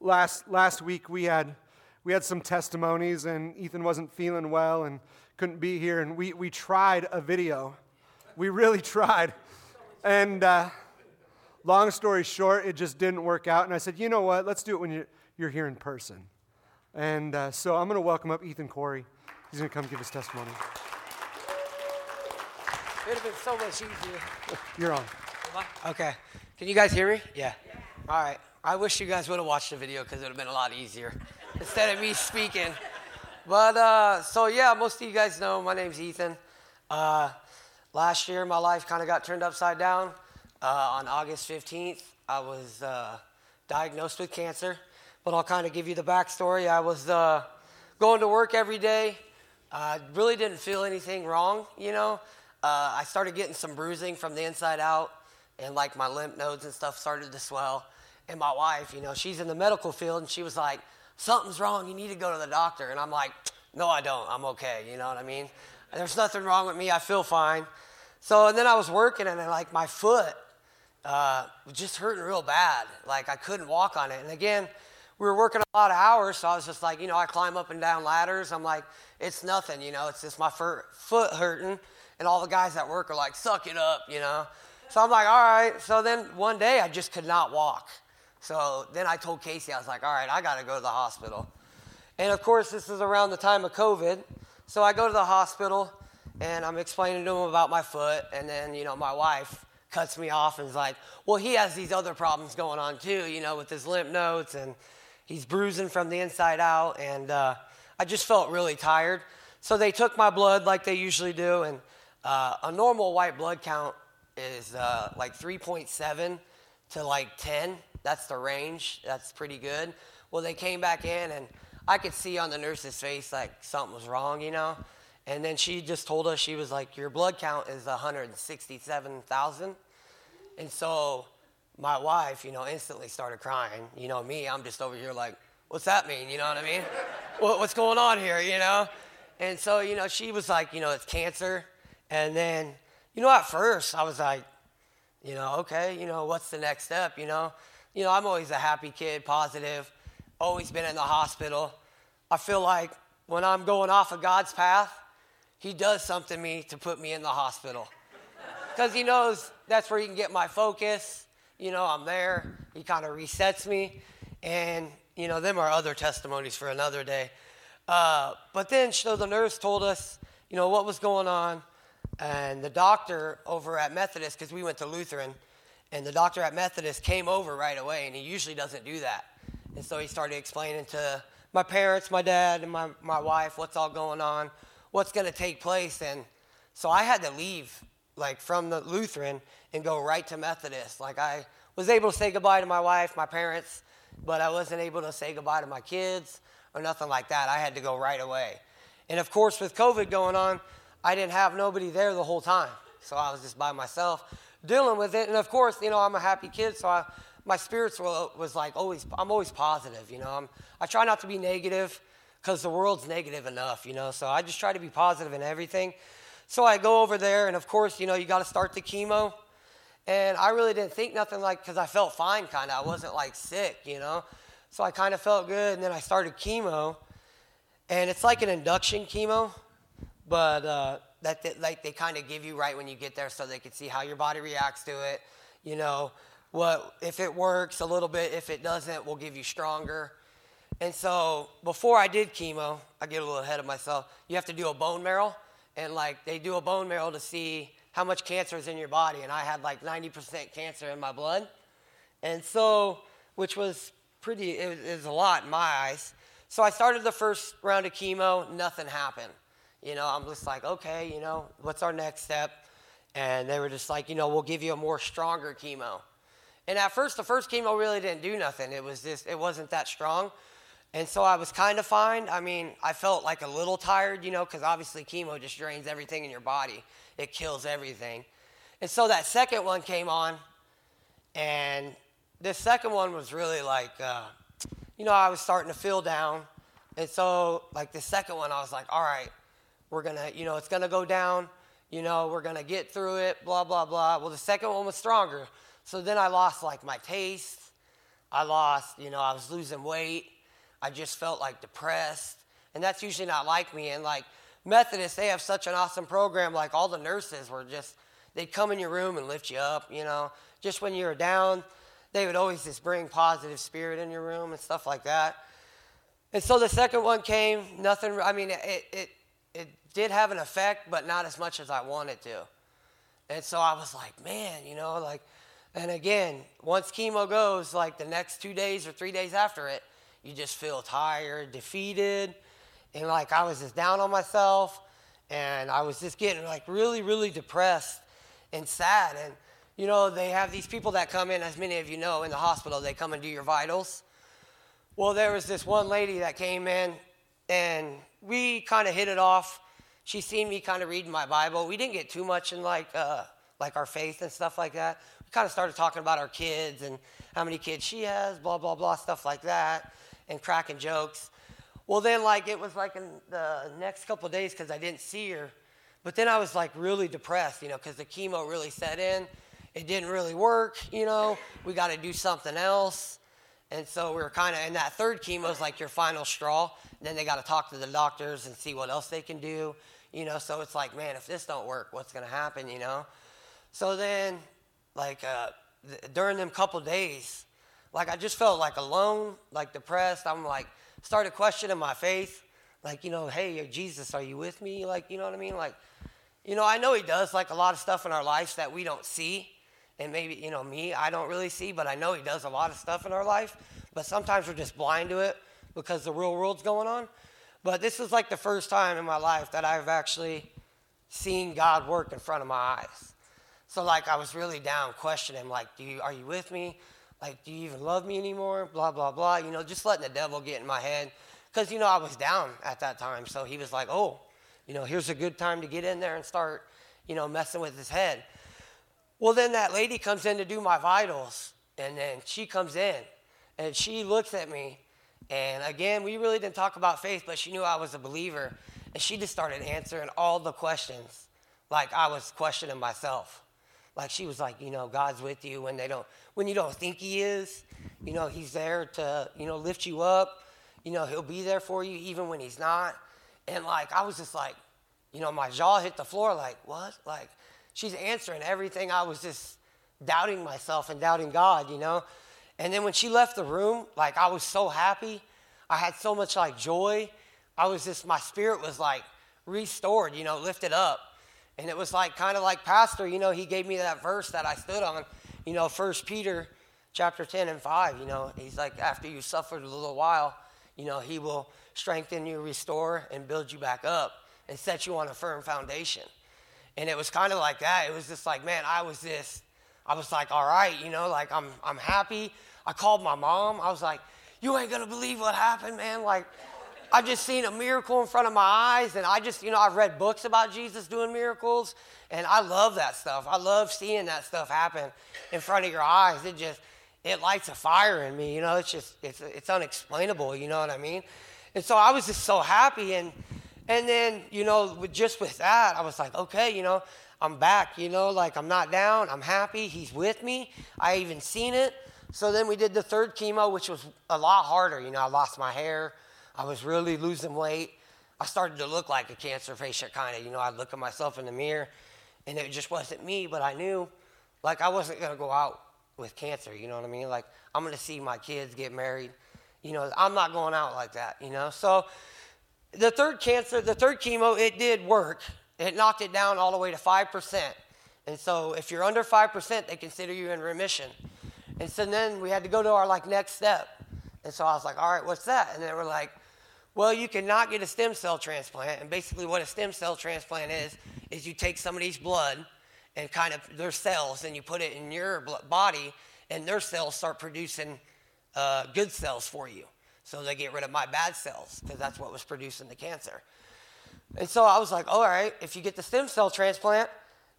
last last week we had we had some testimonies, and Ethan wasn't feeling well and couldn't be here, and we we tried a video. We really tried, and uh, long story short, it just didn't work out. And I said, you know what? Let's do it when you're, you're here in person. And uh, so I'm going to welcome up Ethan Kouri. He's going to come give his testimony. It would have been so much easier. You're on. Okay. Can you guys hear me? Yeah. All right. I wish you guys would have watched the video because it would have been a lot easier instead of me speaking. But uh, so, yeah, most of you guys know my name's Ethan. Uh, last year, my life kind of got turned upside down. Uh, on August 15th, I was uh, diagnosed with cancer. But I'll kind of give you the backstory. I was uh, going to work every day. I really didn't feel anything wrong, you know. Uh, I started getting some bruising from the inside out, and like my lymph nodes and stuff started to swell. And my wife, you know, she's in the medical field, and she was like, Something's wrong. You need to go to the doctor. And I'm like, No, I don't. I'm okay. You know what I mean? There's nothing wrong with me. I feel fine. So, and then I was working, and then, like, my foot uh, was just hurting real bad. Like, I couldn't walk on it. And again, we were working a lot of hours, so I was just like, you know, I climb up and down ladders. I'm like, it's nothing, you know, it's just my foot hurting and all the guys at work are like, suck it up, you know. So I'm like, all right. So then one day I just could not walk. So then I told Casey, I was like, all right, I got to go to the hospital. And of course, this is around the time of COVID. So I go to the hospital and I'm explaining to him about my foot. And then, you know, my wife cuts me off and is like, well, he has these other problems going on too, you know, with his lymph nodes and he's bruising from the inside out. And uh, I just felt really tired. So they took my blood like they usually do. And uh, a normal white blood count is uh, like 3.7 to like 10. That's the range. That's pretty good. Well, they came back in, and I could see on the nurse's face like something was wrong, you know. And then she just told us she was like, "Your blood count is 167,000." And so my wife, you know, instantly started crying. You know me, I'm just over here like, "What's that mean?" You know what I mean? What's going on here? You know? And so, you know, she was like, "You know, it's cancer." And then, you know, at first I was like, you know, okay, you know, what's the next step, you know? You know, I'm always a happy kid, positive, always been in the hospital. I feel like when I'm going off of God's path, He does something to me to put me in the hospital. Because He knows that's where He can get my focus. You know, I'm there. He kind of resets me. And, you know, them are other testimonies for another day. Uh, but then, so the nurse told us, you know, what was going on. And the doctor over at Methodist, because we went to Lutheran, and the doctor at Methodist came over right away, and he usually doesn't do that. And so he started explaining to my parents, my dad, and my, my wife what's all going on, what's going to take place. And so I had to leave, like, from the Lutheran and go right to Methodist. Like, I was able to say goodbye to my wife, my parents, but I wasn't able to say goodbye to my kids or nothing like that. I had to go right away. And of course, with COVID going on, I didn't have nobody there the whole time. So I was just by myself dealing with it. And of course, you know, I'm a happy kid, so I, my spirits were, was like always, I'm always positive, you know. I'm, I try not to be negative because the world's negative enough, you know. So I just try to be positive in everything. So I go over there, and of course, you know, you got to start the chemo. And I really didn't think nothing like, because I felt fine kind of. I wasn't like sick, you know. So I kind of felt good, and then I started chemo. And it's like an induction chemo but uh, that they, like they kind of give you right when you get there so they can see how your body reacts to it you know? What if it works a little bit if it doesn't we'll give you stronger. And so before i did chemo i get a little ahead of myself. You have to do a bone marrow and like they do a bone marrow to see how much cancer is in your body and i had like 90% cancer in my blood. And so which was pretty it was a lot in my eyes. So i started the first round of chemo nothing happened you know, I'm just like, okay, you know, what's our next step? And they were just like, you know, we'll give you a more stronger chemo. And at first, the first chemo really didn't do nothing. It was just, it wasn't that strong. And so I was kind of fine. I mean, I felt like a little tired, you know, because obviously chemo just drains everything in your body, it kills everything. And so that second one came on, and this second one was really like, uh, you know, I was starting to feel down. And so, like, the second one, I was like, all right, we're going to, you know, it's going to go down. You know, we're going to get through it, blah, blah, blah. Well, the second one was stronger. So then I lost like my taste. I lost, you know, I was losing weight. I just felt like depressed. And that's usually not like me. And like Methodists, they have such an awesome program. Like all the nurses were just, they'd come in your room and lift you up, you know. Just when you were down, they would always just bring positive spirit in your room and stuff like that. And so the second one came, nothing, I mean, it, it, it did have an effect, but not as much as I wanted to. And so I was like, man, you know, like, and again, once chemo goes, like the next two days or three days after it, you just feel tired, defeated, and like I was just down on myself, and I was just getting like really, really depressed and sad. And you know, they have these people that come in, as many of you know, in the hospital, they come and do your vitals. Well, there was this one lady that came in, and we kind of hit it off. She seen me kind of reading my Bible. We didn't get too much in like uh, like our faith and stuff like that. We kind of started talking about our kids and how many kids she has, blah blah blah, stuff like that, and cracking jokes. Well, then like it was like in the next couple days because I didn't see her, but then I was like really depressed, you know, because the chemo really set in. It didn't really work, you know. We got to do something else. And so we were kind of, and that third chemo is like your final straw. And then they got to talk to the doctors and see what else they can do you know so it's like man if this don't work what's going to happen you know? So then like uh, th- during them couple days like i just felt like alone like depressed. I'm like started questioning my faith. Like you know hey jesus are you with me? Like you know what i mean? Like you know i know he does like a lot of stuff in our lives that we don't see. And maybe you know me i don't really see but i know he does a lot of stuff in our life. But sometimes we're just blind to it because the real world's going on but this is like the first time in my life that I've actually seen God work in front of my eyes. So like I was really down, questioning like, do you are you with me? Like, do you even love me anymore? Blah blah blah. You know, just letting the devil get in my head, because you know I was down at that time. So he was like, oh, you know, here's a good time to get in there and start, you know, messing with his head. Well, then that lady comes in to do my vitals, and then she comes in, and she looks at me, and again, we really didn't talk about faith, but she knew I was a believer. And she just started answering all the questions like I was questioning myself. Like she was like, you know, God's with you when they don't when you don't think he is. You know, he's there to, you know, lift you up. You know, he'll be there for you even when he's not. And like I was just like, you know, my jaw hit the floor like, what? Like she's answering everything I was just doubting myself and doubting God, you know? And then when she left the room, like I was so happy. I had so much like joy. I was just, my spirit was like restored, you know, lifted up. And it was like kind of like Pastor, you know, he gave me that verse that I stood on, you know, First Peter chapter 10 and 5, you know, he's like, after you suffered a little while, you know, he will strengthen you, restore, and build you back up and set you on a firm foundation. And it was kind of like that. It was just like, man, I was this, I was like, all right, you know, like I'm, I'm happy. I called my mom. I was like, You ain't gonna believe what happened, man. Like, I've just seen a miracle in front of my eyes, and I just, you know, I've read books about Jesus doing miracles, and I love that stuff. I love seeing that stuff happen in front of your eyes. It just, it lights a fire in me, you know. It's just, it's, it's unexplainable, you know what I mean? And so I was just so happy, and and then, you know, with, just with that, I was like, okay, you know, I'm back, you know, like I'm not down, I'm happy, he's with me. I even seen it. So then we did the third chemo, which was a lot harder. You know, I lost my hair. I was really losing weight. I started to look like a cancer patient, kind of. You know, I'd look at myself in the mirror, and it just wasn't me, but I knew, like, I wasn't going to go out with cancer. You know what I mean? Like, I'm going to see my kids get married. You know, I'm not going out like that, you know? So the third cancer, the third chemo, it did work. It knocked it down all the way to 5%. And so if you're under 5%, they consider you in remission. And so then we had to go to our like next step. And so I was like, all right, what's that? And they were like, well, you cannot get a stem cell transplant. And basically, what a stem cell transplant is, is you take somebody's blood and kind of their cells and you put it in your body, and their cells start producing uh, good cells for you. So they get rid of my bad cells because that's what was producing the cancer. And so I was like, all right, if you get the stem cell transplant,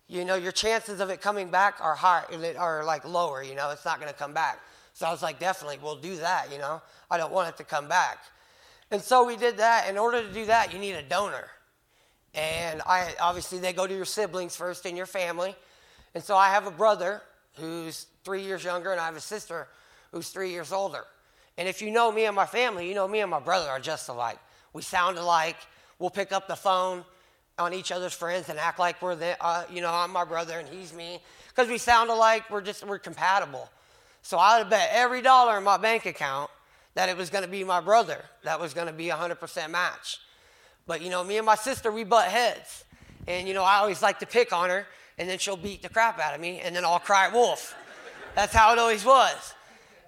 you know, your chances of it coming back are high, are like lower, you know, it's not going to come back. So I was like, definitely, we'll do that, you know. I don't want it to come back. And so we did that. In order to do that, you need a donor. And I obviously they go to your siblings first in your family. And so I have a brother who's three years younger, and I have a sister who's three years older. And if you know me and my family, you know me and my brother are just alike. We sound alike. We'll pick up the phone on each other's friends and act like we're the, uh, you know, I'm my brother and he's me. Because we sound alike, we're just, we're compatible. So I would bet every dollar in my bank account that it was going to be my brother that was going to be a 100% match. But, you know, me and my sister, we butt heads. And, you know, I always like to pick on her, and then she'll beat the crap out of me, and then I'll cry wolf. That's how it always was.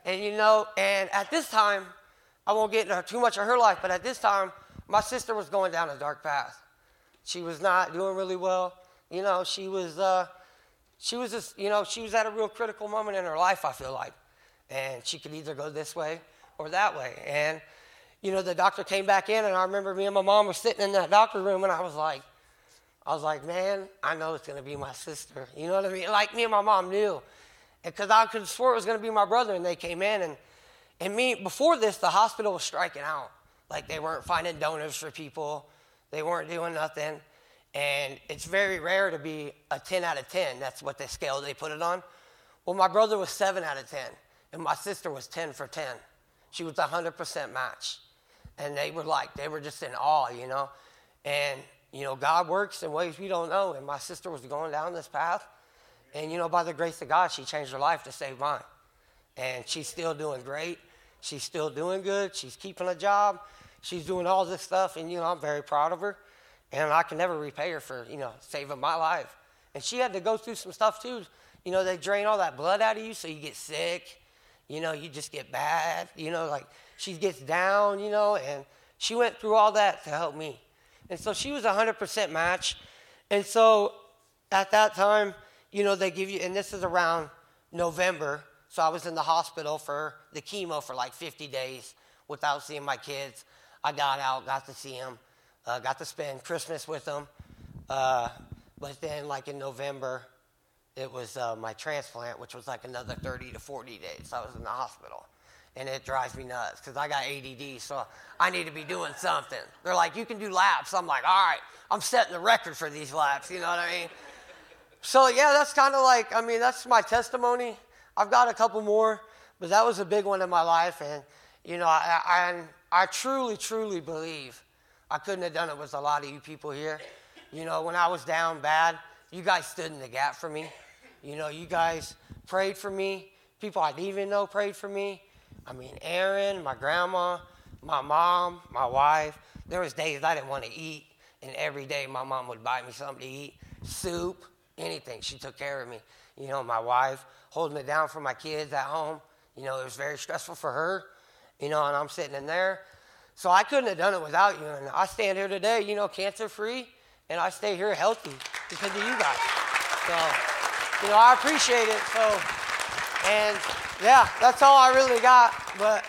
And you know, and at this time, I won't get into too much of her life, but at this time, my sister was going down a dark path. She was not doing really well. You know, she was, uh, she was just, you know, she was at a real critical moment in her life, I feel like. And she could either go this way or that way. And, you know, the doctor came back in, and I remember me and my mom were sitting in that doctor room, and I was like, I was like, man, I know it's going to be my sister. You know what I mean? Like me and my mom knew because I could swore it was going to be my brother, and they came in, and, and me, before this, the hospital was striking out. Like they weren't finding donors for people, they weren't doing nothing. And it's very rare to be a 10 out of 10. That's what the scale they put it on. Well, my brother was 7 out of 10, and my sister was 10 for 10. She was 100% match. And they were like, they were just in awe, you know. And, you know, God works in ways we don't know. And my sister was going down this path and you know, by the grace of God, she changed her life to save mine. And she's still doing great. She's still doing good. She's keeping a job. She's doing all this stuff. And, you know, I'm very proud of her. And I can never repay her for, you know, saving my life. And she had to go through some stuff too. You know, they drain all that blood out of you so you get sick. You know, you just get bad. You know, like she gets down, you know, and she went through all that to help me. And so she was a 100% match. And so at that time, you know, they give you, and this is around November. So I was in the hospital for the chemo for like 50 days without seeing my kids. I got out, got to see them, uh, got to spend Christmas with them. Uh, but then, like in November, it was uh, my transplant, which was like another 30 to 40 days. I was in the hospital. And it drives me nuts because I got ADD, so I need to be doing something. They're like, you can do laps. I'm like, all right, I'm setting the record for these laps. You know what I mean? So, yeah, that's kind of like, I mean, that's my testimony. I've got a couple more, but that was a big one in my life. And, you know, I, I, I truly, truly believe I couldn't have done it with a lot of you people here. You know, when I was down bad, you guys stood in the gap for me. You know, you guys prayed for me. People I didn't even know prayed for me. I mean, Aaron, my grandma, my mom, my wife. There was days I didn't want to eat, and every day my mom would buy me something to eat, soup, anything. She took care of me. You know, my wife holding it down for my kids at home. You know, it was very stressful for her. You know, and I'm sitting in there. So I couldn't have done it without you. And I stand here today, you know, cancer free, and I stay here healthy because of you guys. So, you know, I appreciate it. So, and yeah, that's all I really got. But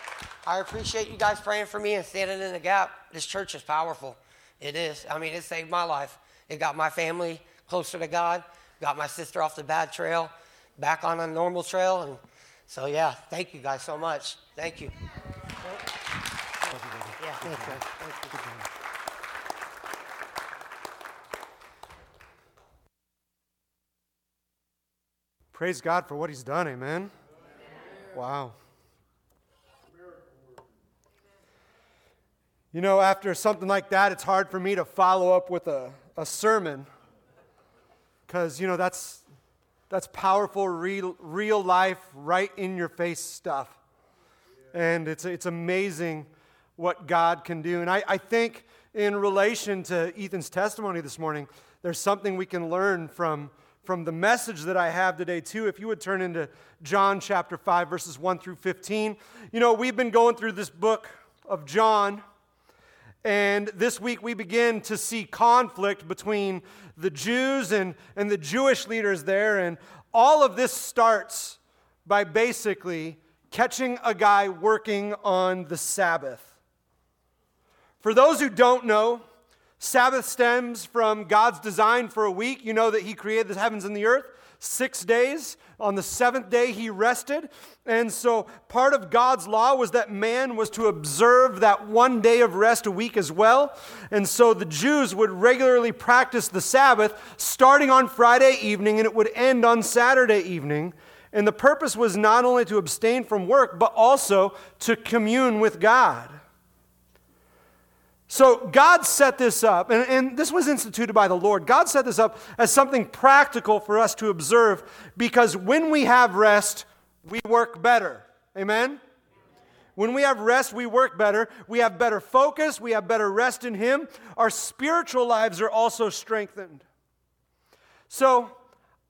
I appreciate you guys praying for me and standing in the gap. This church is powerful. It is. I mean, it saved my life. It got my family closer to God got my sister off the bad trail, back on a normal trail. And so, yeah, thank you guys so much. Thank you. Praise God for what He's done, amen. Wow. You know, after something like that, it's hard for me to follow up with a, a sermon because, you know, that's, that's powerful, real, real life, right in your face stuff. And it's, it's amazing what God can do. And I, I think, in relation to Ethan's testimony this morning, there's something we can learn from, from the message that I have today, too. If you would turn into John chapter 5, verses 1 through 15. You know, we've been going through this book of John and this week we begin to see conflict between the Jews and, and the Jewish leaders there. And all of this starts by basically catching a guy working on the Sabbath. For those who don't know, Sabbath stems from God's design for a week. You know that He created the heavens and the earth six days. On the seventh day, he rested. And so, part of God's law was that man was to observe that one day of rest a week as well. And so, the Jews would regularly practice the Sabbath starting on Friday evening and it would end on Saturday evening. And the purpose was not only to abstain from work, but also to commune with God. So God set this up, and, and, this was instituted by the Lord. God set this up as something practical for us to observe because when we have rest, we work better. Amen? When we have rest, we work better. We have better focus. We have better rest in Him. Our spiritual lives are also strengthened. So,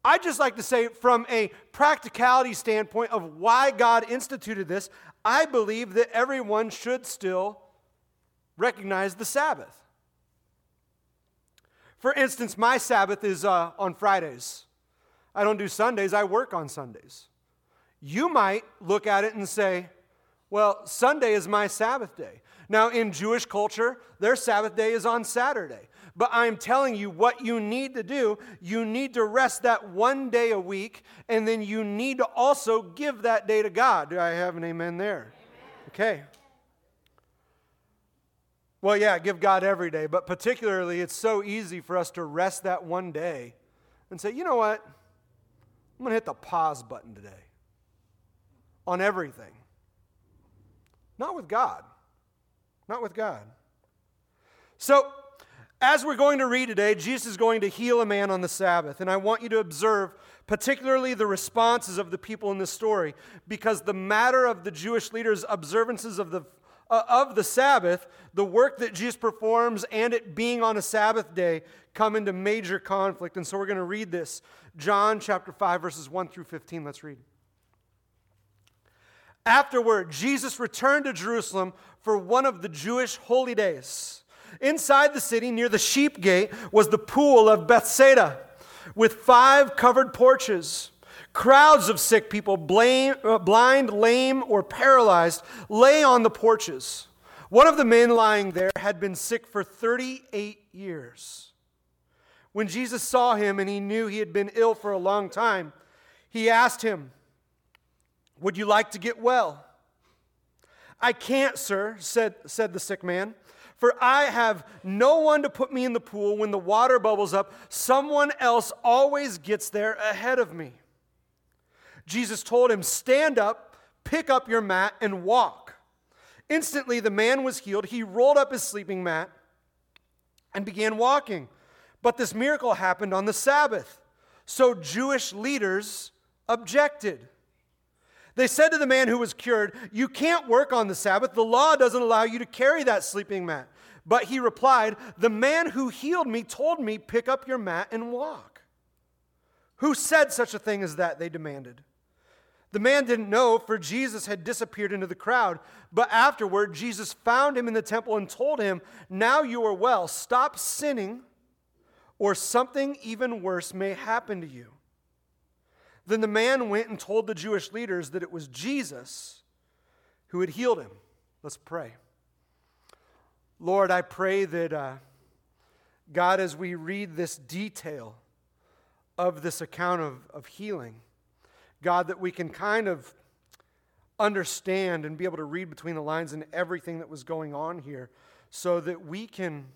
I just like to say, from a practicality standpoint of why God instituted this, I believe that everyone should still recognize the Sabbath. For instance, my Sabbath is uh, on Fridays. I don't do Sundays, I work on Sundays. You might look at it and say, well, Sunday is my Sabbath day. Now, in Jewish culture, their Sabbath day is on Saturday. But I'm telling you what you need to do. You need to rest that one day a week, and then you need to also give that day to God. Do I have an amen there? Amen. Okay. Well, yeah, give God every day, but particularly it's so easy for us to rest that one day and say, you know what? I'm going to hit the pause button today on everything. Not with God. Not with God. So, as we're going to read today, Jesus is going to heal a man on the Sabbath. And I want you to observe particularly the responses of the people in this story, because the matter of the Jewish leaders' observances of the, uh, of the Sabbath, the work that Jesus performs, and it being on a Sabbath day come into major conflict. And so we're going to read this John chapter 5, verses 1 through 15. Let's read. Afterward, Jesus returned to Jerusalem for one of the Jewish holy days. Inside the city, near the sheep gate, was the pool of Bethsaida with five covered porches. Crowds of sick people, uh, blind, lame, or paralyzed, lay on the porches. One of the men lying there had been sick for 38 years. When Jesus saw him and he knew he had been ill for a long time, he asked him, would you like to get well? I can't, sir, said, said the sick man, for I have no one to put me in the pool when the water bubbles up. Someone else always gets there ahead of me. Jesus told him, Stand up, pick up your mat, and walk. Instantly, the man was healed. He rolled up his sleeping mat and began walking. But this miracle happened on the Sabbath. So Jewish leaders objected. They said to the man who was cured, You can't work on the Sabbath. The law doesn't allow you to carry that sleeping mat. But he replied, The man who healed me told me, Pick up your mat and walk. Who said such a thing as that? They demanded. The man didn't know, for Jesus had disappeared into the crowd. But afterward, Jesus found him in the temple and told him, Now you are well. Stop sinning, or something even worse may happen to you. Then the man went and told the Jewish leaders that it was Jesus who had healed him. Let's pray. Lord, I pray that, uh, God, as we read this detail of this account of, of healing, God, that we can kind of understand and be able to read between the lines and everything that was going on here so that we can,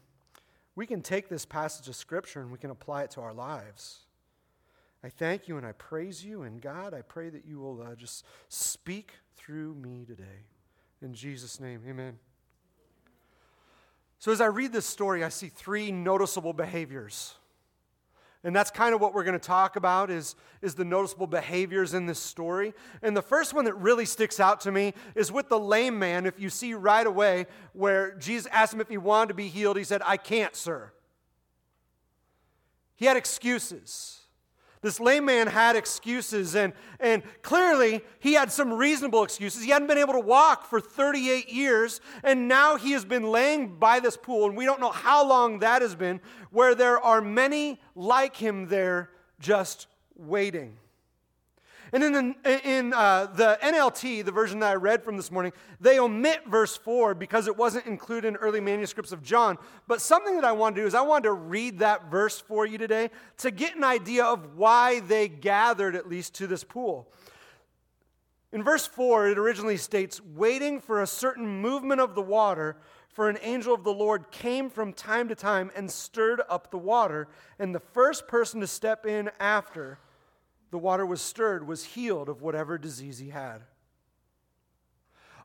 we can take this passage of Scripture and we can apply it to our lives. I thank you and I praise you. And God, I pray that you will uh, just speak through me today. In Jesus' name, amen. So, as I read this story, I see three noticeable behaviors. And that's kind of what we're going to talk about is, is the noticeable behaviors in this story. And the first one that really sticks out to me is with the lame man. If you see right away where Jesus asked him if he wanted to be healed, he said, I can't, sir. He had excuses. This lame man had excuses, and, and clearly he had some reasonable excuses. He hadn't been able to walk for 38 years, and now he has been laying by this pool, and we don't know how long that has been, where there are many like him there just waiting. And in, the, in uh, the NLT, the version that I read from this morning, they omit verse 4 because it wasn't included in early manuscripts of John. But something that I want to do is I wanted to read that verse for you today to get an idea of why they gathered at least to this pool. In verse 4, it originally states, waiting for a certain movement of the water, for an angel of the Lord came from time to time and stirred up the water, and the first person to step in after the water was stirred, was healed of whatever disease he had.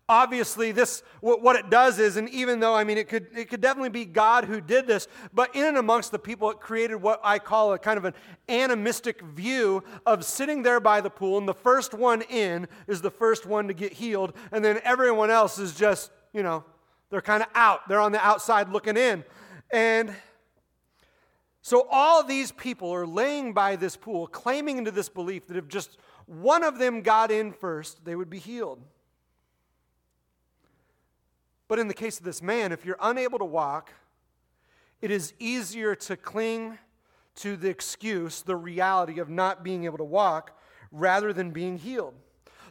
Obviously, this what it does is, and even though I mean it could it could definitely be God who did this, but in and amongst the people, it created what I call a kind of an animistic view of sitting there by the pool, and the first one in is the first one to get healed, and then everyone else is just, you know, they're kind of out. They're on the outside looking in. And so all these people are laying by this pool, claiming into this belief that if just one of them got in first, they would be healed. But in the case of this man, if you're unable to walk, it is easier to cling to the excuse, the reality of not being able to walk, rather than being healed.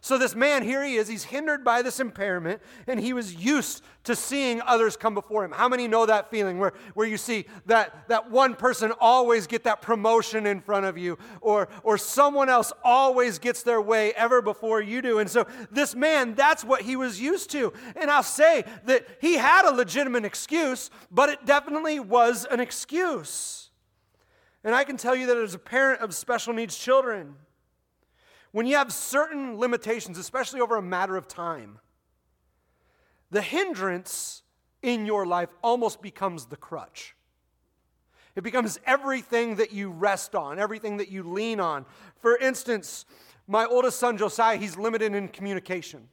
So, this man, here he is, he's hindered by this impairment, and he was used to seeing others come before him. How many know that feeling where, where you see that, that one person always get that promotion in front of you, or, or someone else always gets their way ever before you do? And so, this man, that's what he was used to. And I'll say that he had a legitimate excuse, but it definitely was an excuse. And I can tell you that as a parent of special needs children, when you have certain limitations, especially over a matter of time, the hindrance in your life almost becomes the crutch. It becomes everything that you rest on, everything that you lean on. For instance, my oldest son, Josiah, he's limited in communication.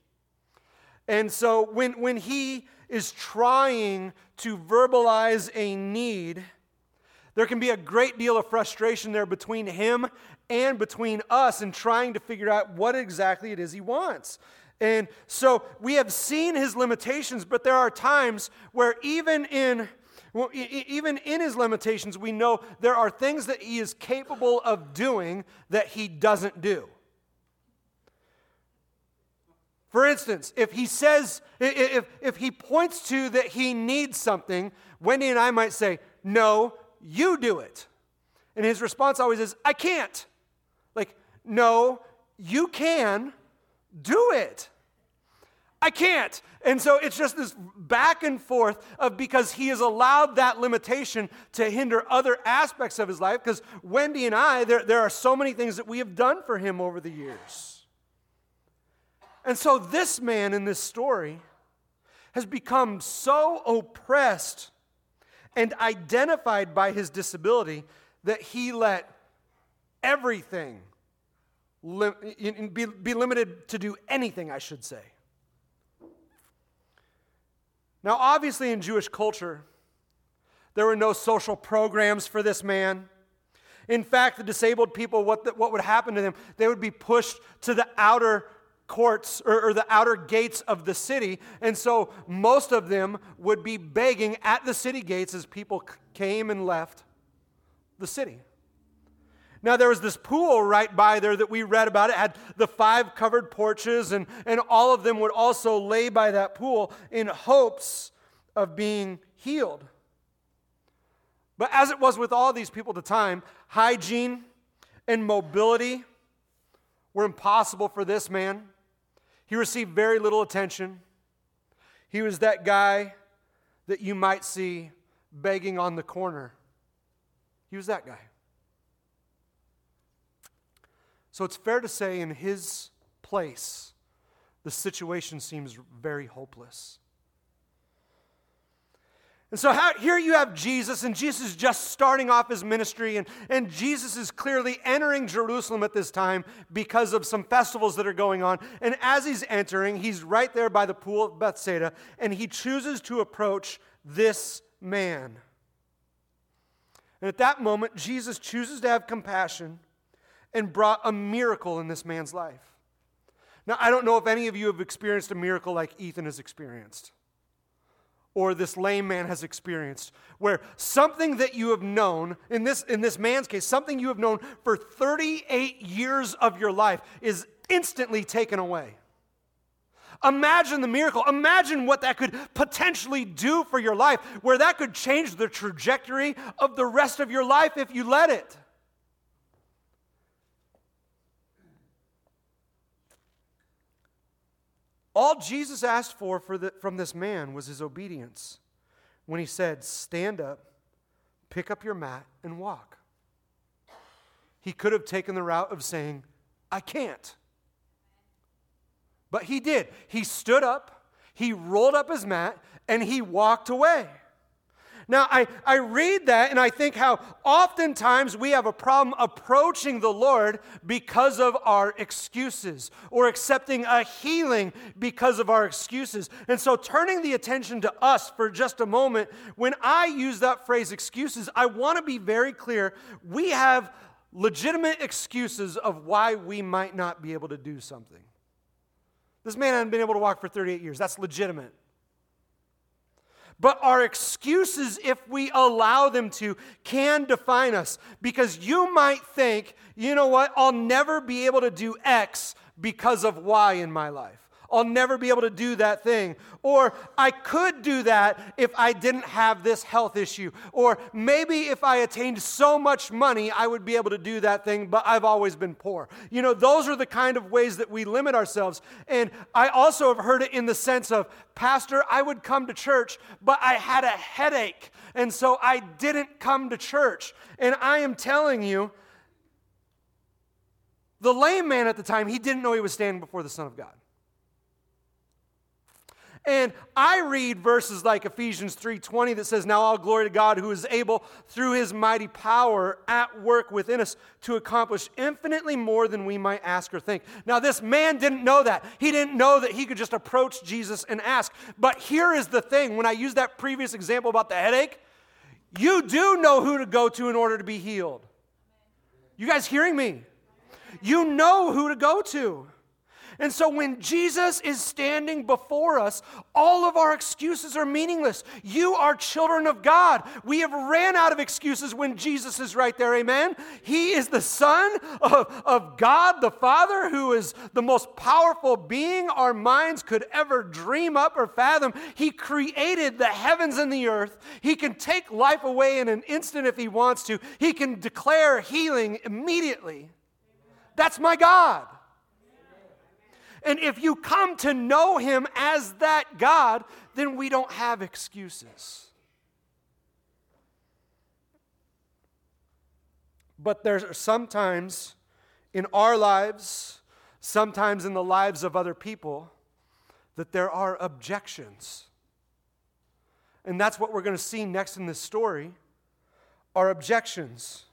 And so when, when he is trying to verbalize a need, there can be a great deal of frustration there between him and between us in trying to figure out what exactly it is he wants. And so we have seen his limitations, but there are times where even in well, even in his limitations, we know there are things that he is capable of doing that he doesn't do. For instance, if he says, if, if he points to that he needs something, Wendy and I might say, No, you do it. And his response always is, I can't. Like, no, you can do it. I can't. And so it's just this back and forth of because he has allowed that limitation to hinder other aspects of his life. Because Wendy and I, there, there are so many things that we have done for him over the years. And so this man in this story has become so oppressed and identified by his disability that he let everything be, be limited to do anything, I should say. Now, obviously, in Jewish culture, there were no social programs for this man. In fact, the disabled people, what, the, what would happen to them? They would be pushed to the outer courts or, or, the outer gates of the city. And so most of them would be begging at the city gates as people came and left the city. Now, there was this pool right by there that we read about. It had the five covered porches, and, and all of them would also lay by that pool in hopes of being healed. But as it was with all these people at the time, hygiene and mobility were impossible for this man. He received very little attention. He was that guy that you might see begging on the corner. He was that guy. So it's fair to say, in his place, the situation seems very hopeless. And so how, here you have Jesus, and Jesus is just starting off his ministry, and, and Jesus is clearly entering Jerusalem at this time because of some festivals that are going on. And as he's entering, he's right there by the pool of Bethsaida, and he chooses to approach this man. And at that moment, Jesus chooses to have compassion and brought a miracle in this man's life. Now, I don't know if any of you have experienced a miracle like Ethan has experienced or this lame man has experienced, where something that you have known, in this, in this man's case, something you have known for 38 years of your life is instantly taken away. Imagine the miracle. Imagine what that could potentially do for your life, where that could change the trajectory of the rest of your life if you let it. All Jesus asked for, for the, from this man was his obedience when he said, Stand up, pick up your mat, and walk. he could have taken the route of saying, I can't. But he did. He stood up, he rolled up his mat, and he walked away. Now, I, I read that and I think how oftentimes we have a problem approaching the Lord because of our excuses or accepting a healing because of our excuses. And so, turning the attention to us for just a moment, when I use that phrase excuses, I want to be very clear. We have legitimate excuses of why we might not be able to do something. This man hadn't been able to walk for 38 years. That's legitimate. But our excuses, if we allow them to, can define us. Because you might think, you know what, I'll never be able to do X because of Y in my life. I'll never be able to do that thing. Or I could do that if I didn't have this health issue. Or maybe if I attained so much money, I would be able to do that thing, but I've always been poor. You know, those are the kind of ways that we limit ourselves. And I also have heard it in the sense of, Pastor, I would come to church, but I had a headache. And so I didn't come to church. And I am telling you, the lame man at the time, he didn't know he was standing before the Son of God. And I read verses like Ephesians 3:20 that says, "Now all glory to God who is able through his mighty power at work within us to accomplish infinitely more than we might ask or think." Now this man didn't know that. He didn't know that he could just approach Jesus and ask. But here is the thing, when I use that previous example about the headache, you do know who to go to in order to be healed. You guys hearing me? You know who to go to. And so when Jesus is standing before us, all of our excuses are meaningless. You are children of God. We have ran out of excuses when Jesus is right there. Amen. He is the Son of, of God the Father, who is the most powerful being our minds could ever dream up or fathom. He created the heavens and the earth. He can take life away in an instant if he wants to, he can declare healing immediately. That's my God. And if you come to know Him as that God, then we don't have excuses. But there's sometimes in our lives, sometimes in the lives of other people, that there are objections. And that's what we're going to see next in this story are objections.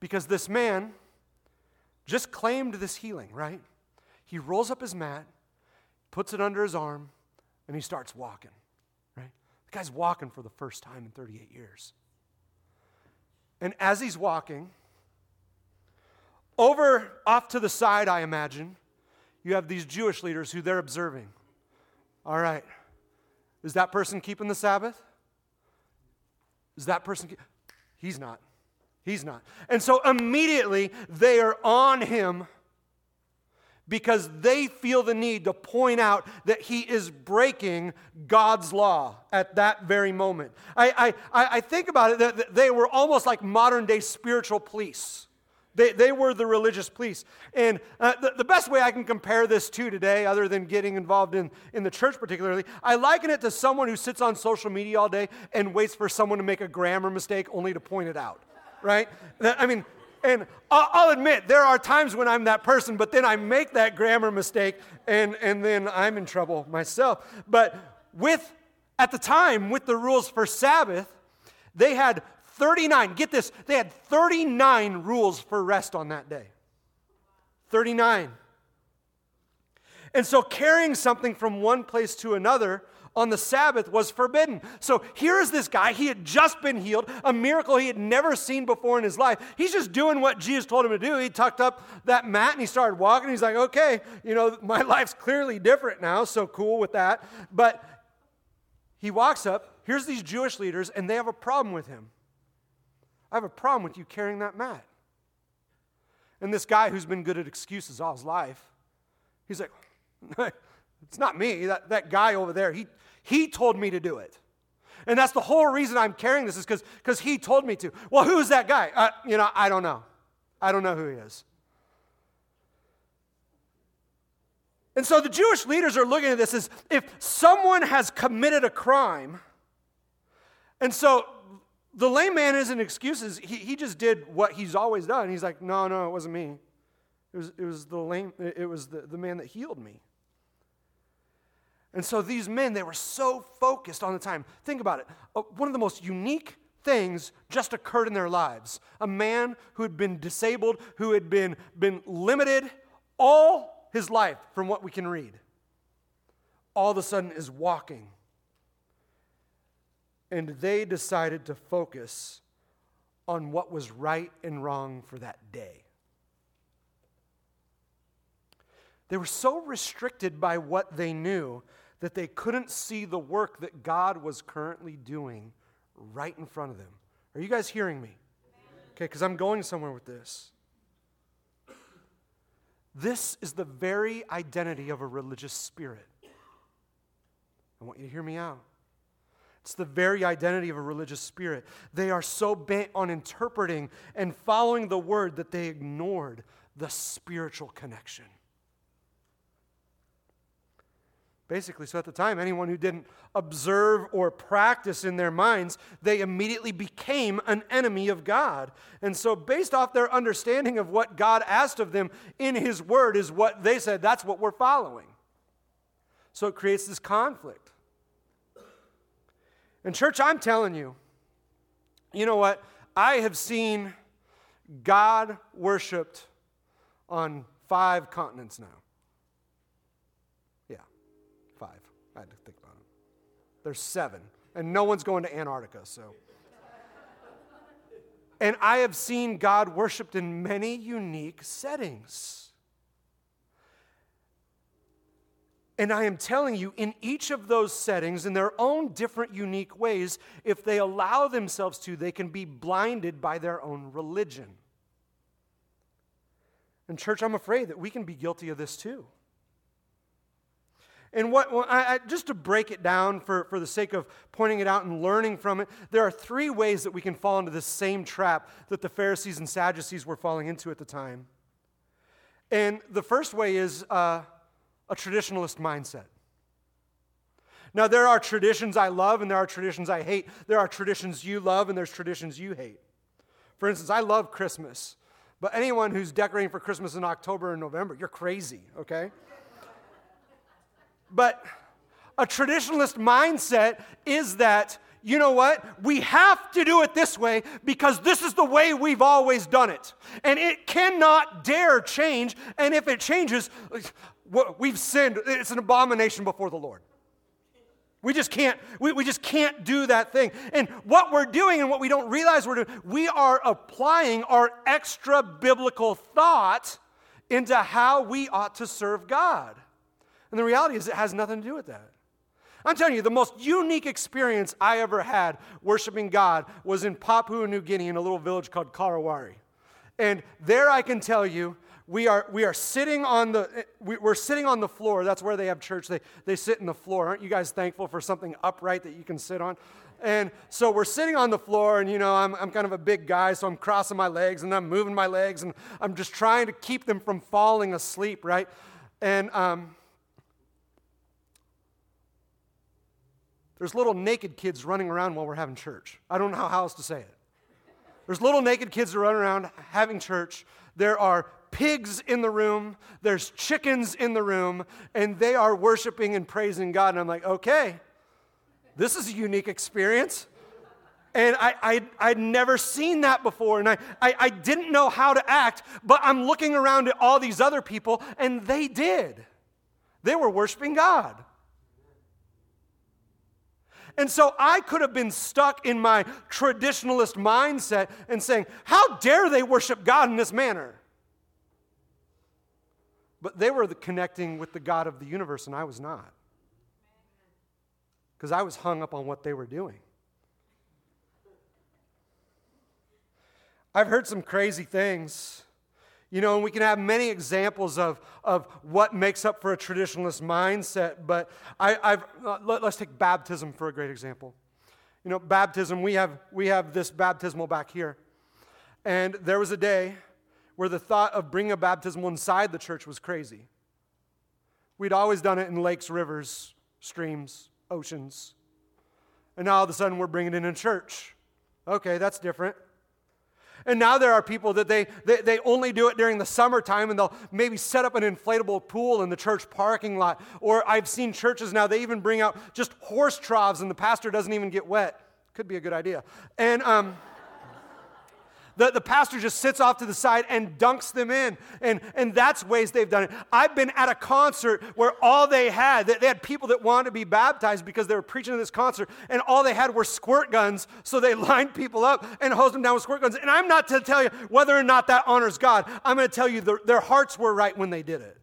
Because this man just claimed this healing, right? He rolls up his mat, puts it under his arm, and he starts walking, right? The guy's walking for the first time in 38 years. And as he's walking, over off to the side, I imagine, you have these Jewish leaders who they're observing. All right, is that person keeping the Sabbath? Is that person? Keep- He's not. He's not. And so immediately they are on him because they feel the need to point out that he is breaking God's law at that very moment. I, I, I think about it that they were almost like modern day spiritual police. They, they were the religious police. And uh, the, the best way I can compare this to today, other than getting involved in, in the church particularly, I liken it to someone who sits on social media all day and waits for someone to make a grammar mistake only to point it out, right? I mean, and I'll admit, there are times when I'm that person, but then I make that grammar mistake and, and then I'm in trouble myself. But with, at the time, with the rules for Sabbath, they had 39, get this, they had 39 rules for rest on that day. 39. And so carrying something from one place to another on the Sabbath was forbidden. So here is this guy. He had just been healed, a miracle he had never seen before in his life. He's just doing what Jesus told him to do. He tucked up that mat and he started walking. He's like, okay, you know, my life's clearly different now, so cool with that. But he walks up. Here's these Jewish leaders, and they have a problem with him. I have a problem with you carrying that mat. And this guy who's been good at excuses all his life, he's like, it's not me. That, that guy over there, he, he told me to do it. And that's the whole reason I'm carrying this is because he told me to. Well, who's that guy? Uh, you know, I don't know. I don't know who he is. And so the Jewish leaders are looking at this as if someone has committed a crime. And so The lame man isn't excuses. He, he just did what he's always done. He's like, no, no, it wasn't me. It was, it was the lame, it was the, the man that healed me. And so these men, they were so focused on the time. Think about it. Uh, one of the most unique things just occurred in their lives. A man who had been disabled, who had been, been limited all his life from what we can read, all of a sudden is walking. And they decided to focus on what was right and wrong for that day. They were so restricted by what they knew that they couldn't see the work that God was currently doing right in front of them. Are you guys hearing me? Okay, because I'm going somewhere with this. This is the very identity of a religious spirit. I want you to hear me out. It's the very identity of a religious spirit. They are so bent on interpreting and following the word that they ignored the spiritual connection. Basically, so at the time, anyone who didn't observe or practice in their minds, they immediately became an enemy of God. And so, based off their understanding of what God asked of them in His Word, is what they said, that's what we're following. So, it creates this conflict. And, church, I'm telling you, you know what? I have seen God worshiped on five continents now. There's seven, and no one's going to Antarctica, so. and I have seen God worshiped in many unique settings. And I am telling you, in each of those settings, in their own different, unique ways, if they allow themselves to, they can be blinded by their own religion. And, church, I'm afraid that we can be guilty of this too. And what, I, I, just to break it down for, for the sake of pointing it out and learning from it, there are three ways that we can fall into this same trap that the Pharisees and Sadducees were falling into at the time. And the first way is uh, a traditionalist mindset. Now, there are traditions I love and there are traditions I hate. There are traditions you love and there's traditions you hate. For instance, I love Christmas, but anyone who's decorating for Christmas in October and November, you're crazy, okay? But a traditionalist mindset is that, you know what? We have to do it this way because this is the way we've always done it. And it cannot dare change. And if it changes, we've sinned. It's an abomination before the Lord. We just can't, we, we just can't do that thing. And what we're doing and what we don't realize we're doing, we are applying our extra biblical thought into how we ought to serve God. And the reality is, it has nothing to do with that. I'm telling you, the most unique experience I ever had worshiping God was in Papua New Guinea in a little village called Karawari. And there I can tell you, we are, we are sitting on the we're sitting on the floor. That's where they have church. They, they sit in the floor. Aren't you guys thankful for something upright that you can sit on? And so we're sitting on the floor and you know I'm, I'm kind of a big guy so i'm crossing my legs and i'm moving my legs and i'm just trying to keep them from falling asleep right? And um, There's little naked kids running around while we're having church. I don't know how else to say it. There's little naked kids that run around having church. There are pigs in the room. There's chickens in the room. And they are worshiping and praising God. And I'm like, okay, this is a unique experience. And I, I, I'd never seen that before, and I, I, I didn't know how to act, but I'm looking around at all these other people, and they did. They were worshiping God. And so I could have been stuck in my traditionalist mindset and saying, How dare they worship God in this manner? But they were the connecting with the God of the universe, and I was not. Because I was hung up on what they were doing. I've heard some crazy things you know, and we can have many examples of, of what makes up for a traditionalist mindset, but I, have uh, let, us take baptism for a great example. You know, baptism, we have, we have this baptismal back here. And there was a day where the thought of bringing a baptismal inside the church was crazy. We'd always done it in lakes, rivers, streams, oceans. And now all of a sudden we're bringing it in a church. Okay, that's different. And now there are people that they, they, they only do it during the summertime and they'll maybe set up an inflatable pool in the church parking lot. Or I've seen churches now, they even bring out just horse troughs and the pastor doesn't even get wet. Could be a good idea. And, um, the, the pastor just sits off to the side and dunks them in. And, and that's ways they've done it. I've been at a concert where all they had, they had people that wanted to be baptized because they were preaching at this concert, and all they had were squirt guns. So they lined people up and hosed them down with squirt guns. And I'm not to tell you whether or not that honors God. I'm going to tell you the, their hearts were right when they did it.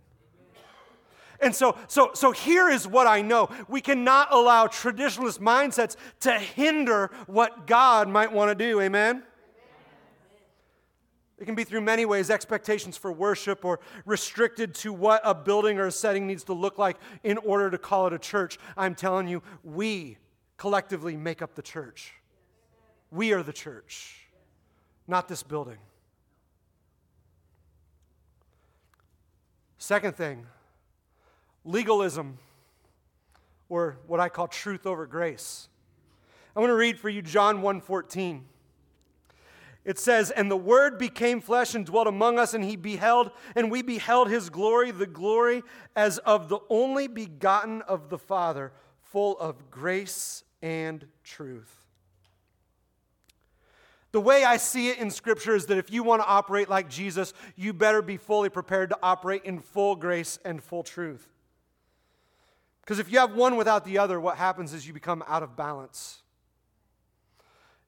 And so, so, so here is what I know. We cannot allow traditionalist mindsets to hinder what God might want to do. Amen? It can be through many ways expectations for worship or restricted to what a building or a setting needs to look like in order to call it a church. I'm telling you, we collectively make up the church. We are the church, not this building. Second thing, legalism, or what I call truth over grace. I want to read for you John 1:14. It says, And the Word became flesh and dwelt among us, and he beheld, and we beheld his glory, the glory as of the only begotten of the Father, full of grace and truth. The way I see it in Scripture is that if you want to operate like Jesus, you better be fully prepared to operate in full grace and full truth. Because if you have one without the other, what happens is you become out of balance.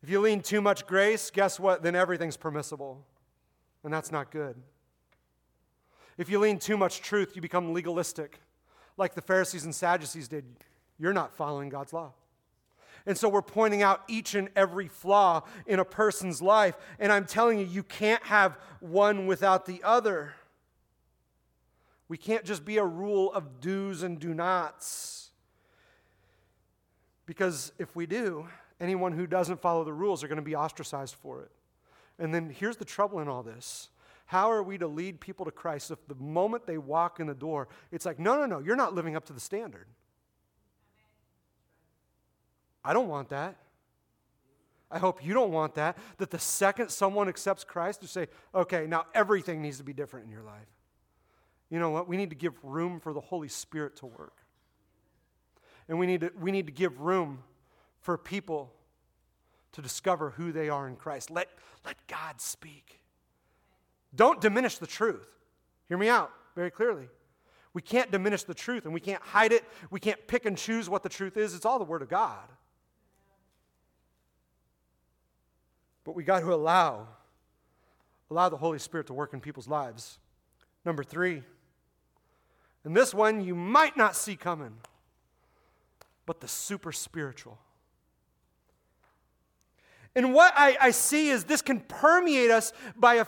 If you lean too much grace, guess what? Then everything's permissible. And that's not good. If you lean too much truth, you become legalistic, like the Pharisees and Sadducees did. You're not following God's law. And so we're pointing out each and every flaw in a person's life. And I'm telling you, you can't have one without the other. We can't just be a rule of do's and do nots. Because if we do, anyone who doesn't follow the rules are going to be ostracized for it. And then here's the trouble in all this. How are we to lead people to Christ if the moment they walk in the door, it's like, no, no, no, you're not living up to the standard? I don't want that. I hope you don't want that. That the second someone accepts Christ, to say, okay, now everything needs to be different in your life. You know what? We need to give room for the Holy Spirit to work. And we need to, we need to give room for people to discover who they are in Christ. Let, let God speak. Don't diminish the truth. Hear me out very clearly. We can't diminish the truth and we can't hide it. We can't pick and choose what the truth is. It's all the Word of God. But we got to allow allow the Holy Spirit to work in people's lives. Number 3. And this one you might not see coming, but the super spiritual. And what I, I, see is this can permeate us by a,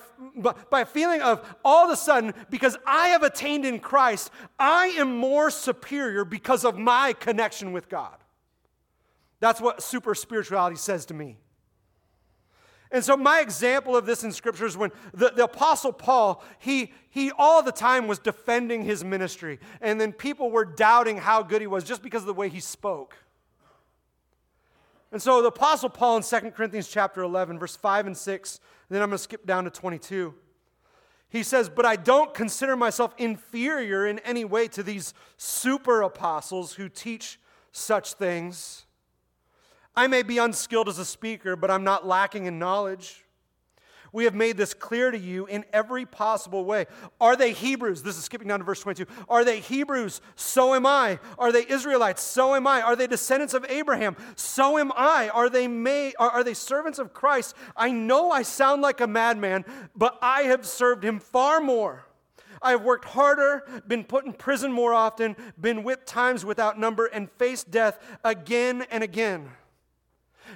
by a feeling of all of a sudden, because I have attained in Christ, I am more superior because of my connection with God. That's what super spirituality says to me. And so, my example of this in Scripture is when the, the Apostle Paul, he, he all the time was defending his ministry. And then people were doubting how good he was just because of the way he spoke. And so the Apostle Paul in 2 Corinthians chapter 11, verse 5 and 6, and then I'm going to skip down to 22. He says, But I don't consider myself inferior in any way to these super apostles who teach such things. I may be unskilled as a speaker, but I'm not lacking in knowledge. We have made this clear to you in every possible way. Are they Hebrews? This is skipping down to verse 22. Are they Hebrews? So am I. Are they Israelites? So am I. Are they descendants of Abraham? So am I. Are they may, are, are they servants of Christ? I know I sound like a madman, but I have served him far more. I have worked harder, been put in prison more often, been whipped times without number, and faced death again and again.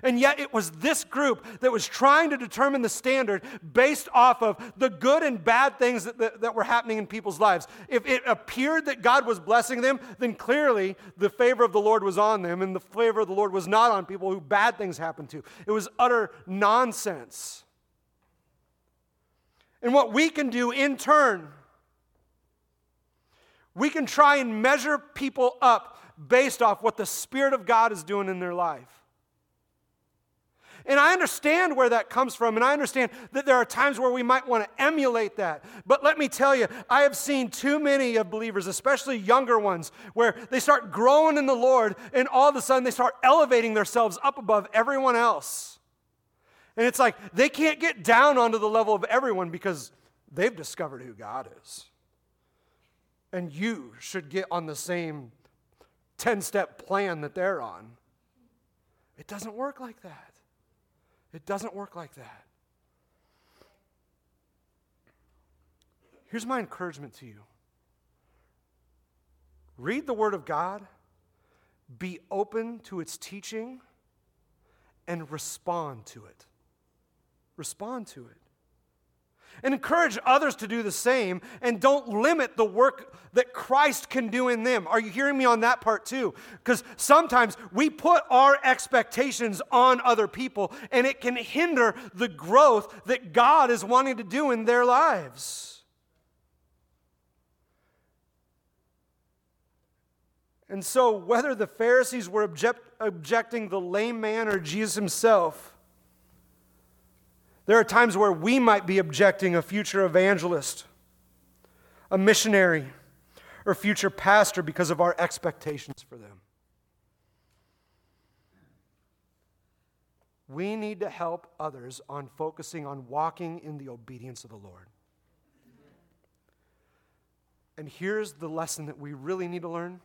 And yet, it was this group that was trying to determine the standard based off of the good and bad things that, that, that, were happening in people's lives. If it appeared that God was blessing them, then clearly the favor of the Lord was on them, and the favor of the Lord was not on people who bad things happened to. It was utter nonsense. And what we can do in turn, we can try and measure people up based off what the Spirit of God is doing in their life. And I understand where that comes from, and I understand that there are times where we might want to emulate that. But let me tell you, I have seen too many of believers, especially younger ones, where they start growing in the Lord, and all of a sudden they start elevating themselves up above everyone else. And it's like they can't get down onto the level of everyone because they've discovered who God is. And you should get on the same 10 step plan that they're on. It doesn't work like that. It doesn't work like that. Here's my encouragement to you read the Word of God, be open to its teaching, and respond to it. Respond to it and encourage others to do the same and don't limit the work that Christ can do in them. Are you hearing me on that part too? Because sometimes we put our expectations on other people and it can hinder the growth that God is wanting to do in their lives. And so, whether the Pharisees were object, objecting the lame man or Jesus himself, there are times where we might be objecting a future evangelist, a missionary, or future pastor because of our expectations for them. We need to help others on focusing on walking in the obedience of the Lord. And here's the lesson that we really need to learn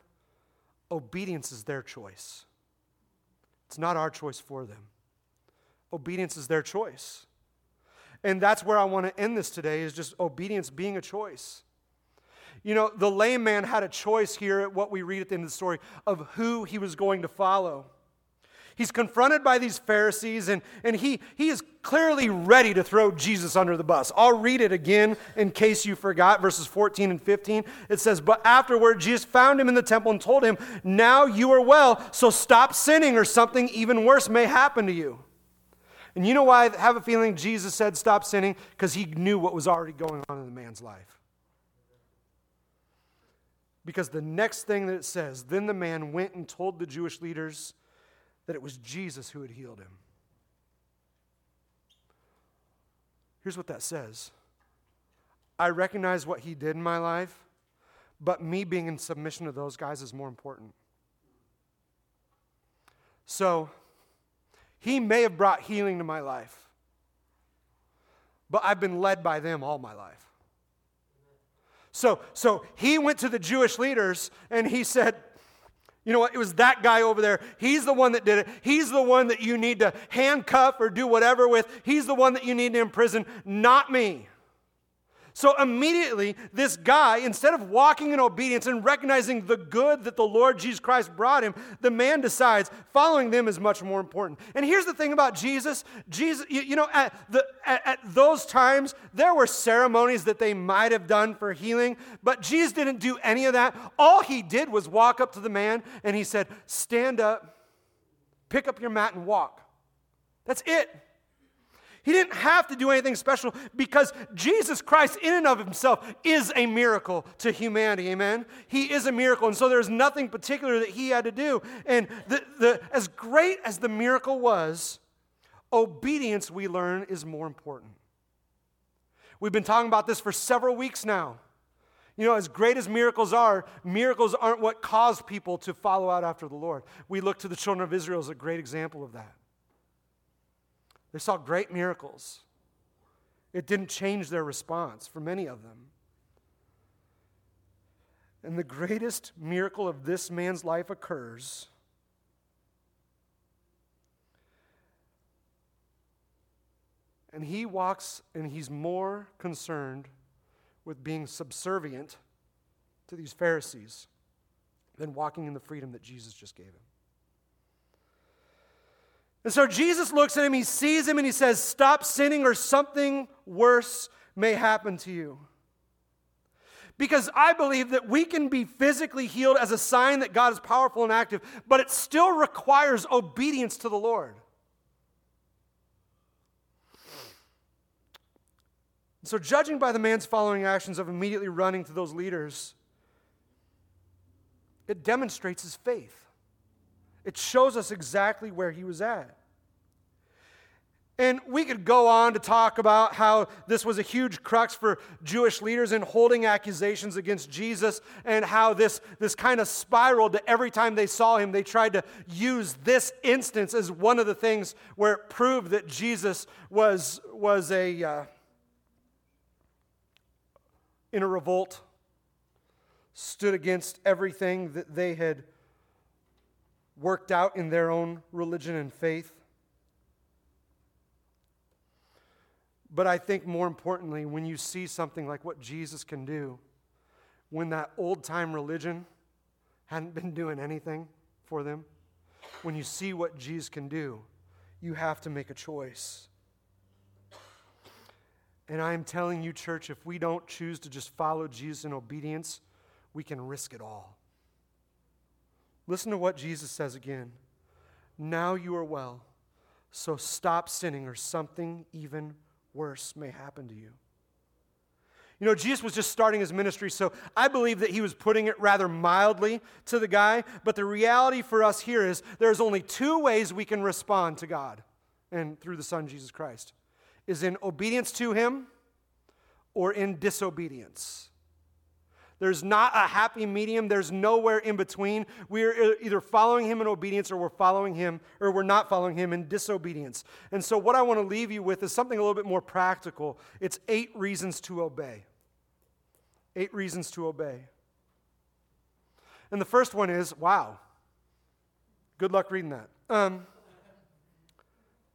obedience is their choice, it's not our choice for them. Obedience is their choice. And that's where I want to end this today is just obedience being a choice. You know, the lame man had a choice here at what we read at the end of the story of who he was going to follow. He's confronted by these Pharisees, and, and he, he is clearly ready to throw Jesus under the bus. I'll read it again in case you forgot, verses 14 and 15. It says, But afterward, Jesus found him in the temple and told him, Now you are well, so stop sinning, or something even worse may happen to you. And you know why I have a feeling Jesus said stop sinning? Because he knew what was already going on in the man's life. Because the next thing that it says, then the man went and told the Jewish leaders that it was Jesus who had healed him. Here's what that says I recognize what he did in my life, but me being in submission to those guys is more important. So, he may have brought healing to my life, but I've been led by them all my life. So, so he went to the Jewish leaders and he said, you know what? It was that guy over there. He's the one that did it. He's the one that you need to handcuff or do whatever with. He's the one that you need to imprison, not me. So immediately, this guy, instead of walking in obedience and recognizing the good that the Lord Jesus Christ brought him, the man decides following them is much more important. And here's the thing about Jesus Jesus, you, you know, at, the, at, at those times, there were ceremonies that they might have done for healing, but Jesus didn't do any of that. All he did was walk up to the man and he said, Stand up, pick up your mat, and walk. That's it. He didn't have to do anything special because Jesus Christ, in and of himself, is a miracle to humanity. Amen? He is a miracle. And so there's nothing particular that he had to do. And the, the, as great as the miracle was, obedience, we learn, is more important. We've been talking about this for several weeks now. You know, as great as miracles are, miracles aren't what caused people to follow out after the Lord. We look to the children of Israel as a great example of that. They saw great miracles. It didn't change their response for many of them. And the greatest miracle of this man's life occurs and he walks and he's more concerned with being subservient to these Pharisees than walking in the freedom that Jesus just gave him. And so Jesus looks at him, he sees him, and he says, Stop sinning, or something worse may happen to you. Because I believe that we can be physically healed as a sign that God is powerful and active, but it still requires obedience to the Lord. So, judging by the man's following actions of immediately running to those leaders, it demonstrates his faith. It shows us exactly where he was at. And we could go on to talk about how this was a huge crux for Jewish leaders in holding accusations against Jesus, and how this, this kind of spiraled to every time they saw him, they tried to use this instance as one of the things where it proved that Jesus was, was a, uh, in a revolt, stood against everything that they had worked out in their own religion and faith. But I think more importantly, when you see something like what Jesus can do, when that old time religion hadn't been doing anything for them, when you see what Jesus can do, you have to make a choice. And I'm telling you, church, if we don't choose to just follow Jesus in obedience, we can risk it all. Listen to what Jesus says again. Now you are well, so stop sinning, or something even worse may happen to you. You know, Jesus was just starting his ministry, so I believe that he was putting it rather mildly to the guy. But the reality for us here is there's only two ways we can respond to God and through the Son, Jesus Christ is in obedience to him or in disobedience. There's not a happy medium. There's nowhere in between. We're either following him in obedience or we're following him or we're not following him in disobedience. And so, what I want to leave you with is something a little bit more practical. It's eight reasons to obey. Eight reasons to obey. And the first one is wow. Good luck reading that. Um,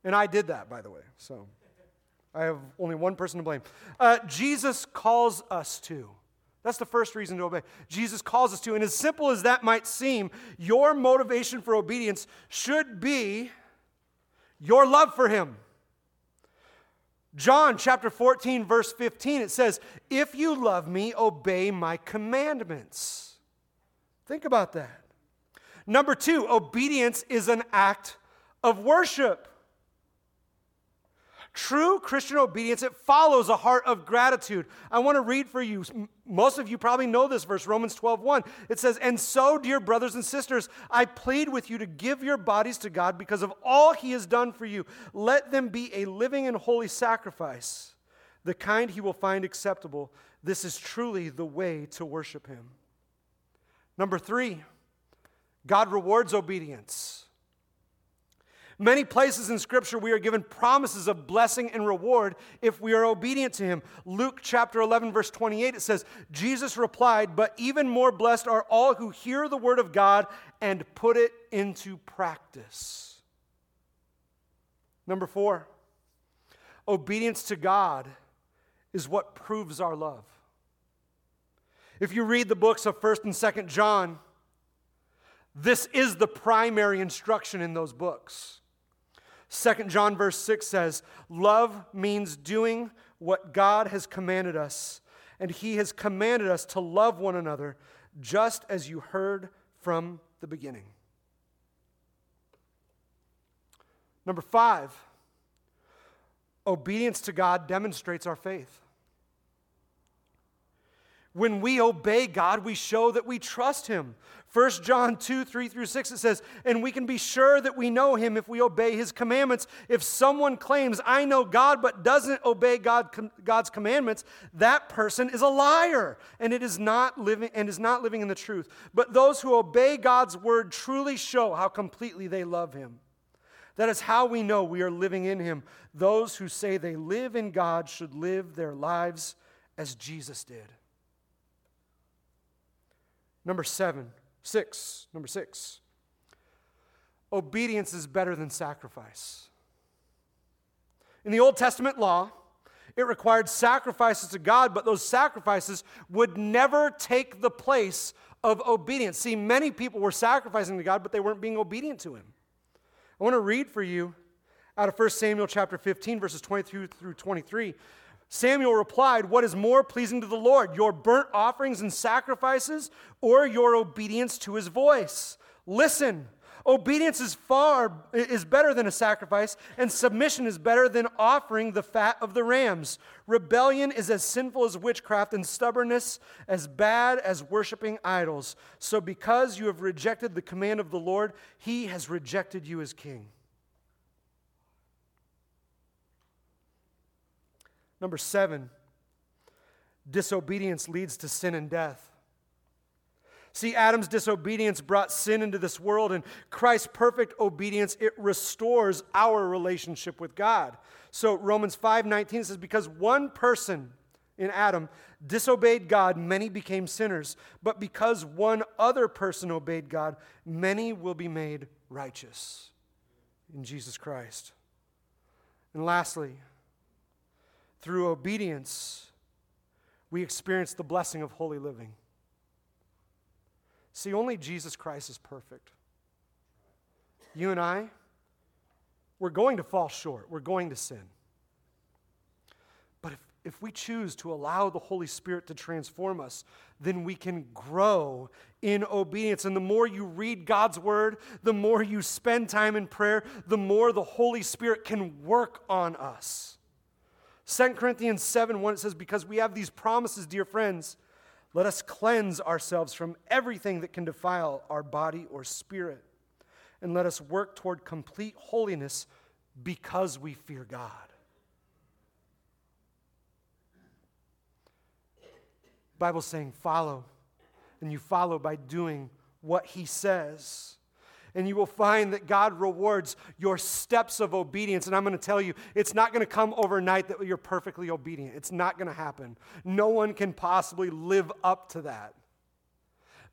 and I did that, by the way. So I have only one person to blame. Uh, Jesus calls us to. That's the first reason to obey. Jesus calls us to. And as simple as that might seem, your motivation for obedience should be your love for Him. John chapter 14, verse 15, it says, If you love me, obey my commandments. Think about that. Number two, obedience is an act of worship. True Christian obedience, it follows a heart of gratitude. I want to read for you. Most of you probably know this verse, Romans 12, 1. It says, And so, dear brothers and sisters, I plead with you to give your bodies to God because of all he has done for you. Let them be a living and holy sacrifice, the kind he will find acceptable. This is truly the way to worship him. Number three, God rewards obedience. Many places in Scripture, we are given promises of blessing and reward if we are obedient to Him. Luke chapter 11, verse 28, it says, Jesus replied, But even more blessed are all who hear the word of God and put it into practice. Number four, obedience to God is what proves our love. If you read the books of 1st and 2nd John, this is the primary instruction in those books. Second John verse 6 says, Love means doing what God has commanded us, and He has commanded us to love one another just as you heard from the beginning. Number five, obedience to God demonstrates our faith. When we obey God, we show that we trust Him. 1 John 2, 3 through 6, it says, And we can be sure that we know Him if we obey His commandments. If someone claims, I know God, but doesn't obey God, God's commandments, that person is a liar and, it is not living, and is not living in the truth. But those who obey God's word truly show how completely they love Him. That is how we know we are living in Him. Those who say they live in God should live their lives as Jesus did. Number seven, six, number six. Obedience is better than sacrifice. In the Old Testament law, it required sacrifices to God, but those sacrifices would never take the place of obedience. See, many people were sacrificing to God, but they weren't being obedient to Him. I want to read for you out of 1 Samuel chapter 15, verses 22 through 23. Samuel replied, What is more pleasing to the Lord, your burnt offerings and sacrifices, or your obedience to his voice? Listen, obedience is far is better than a sacrifice, and submission is better than offering the fat of the rams. Rebellion is as sinful as witchcraft, and stubbornness as bad as worshiping idols. So because you have rejected the command of the Lord, he has rejected you as king. Number seven, disobedience leads to sin and death. See, Adam's disobedience brought sin into this world, and Christ's perfect obedience, it restores our relationship with God. So Romans 5:19 says, Because one person in Adam disobeyed God, many became sinners. But because one other person obeyed God, many will be made righteous in Jesus Christ. And lastly, through obedience, we experience the blessing of holy living. See, only Jesus Christ is perfect. You and I, we're going to fall short, we're going to sin. But if, if we choose to allow the Holy Spirit to transform us, then we can grow in obedience. And the more you read God's word, the more you spend time in prayer, the more the Holy Spirit can work on us. 2 Corinthians 7 1 it says, Because we have these promises, dear friends let us cleanse ourselves from everything that can defile our body or spirit. And let us work toward complete holiness because we fear God. Bible's saying follow, and you follow by doing what he says and you will find that God rewards your steps of obedience. And I'm going to tell you, it's not going to come overnight that you're perfectly obedient. It's not going to happen. No one can possibly live up to that.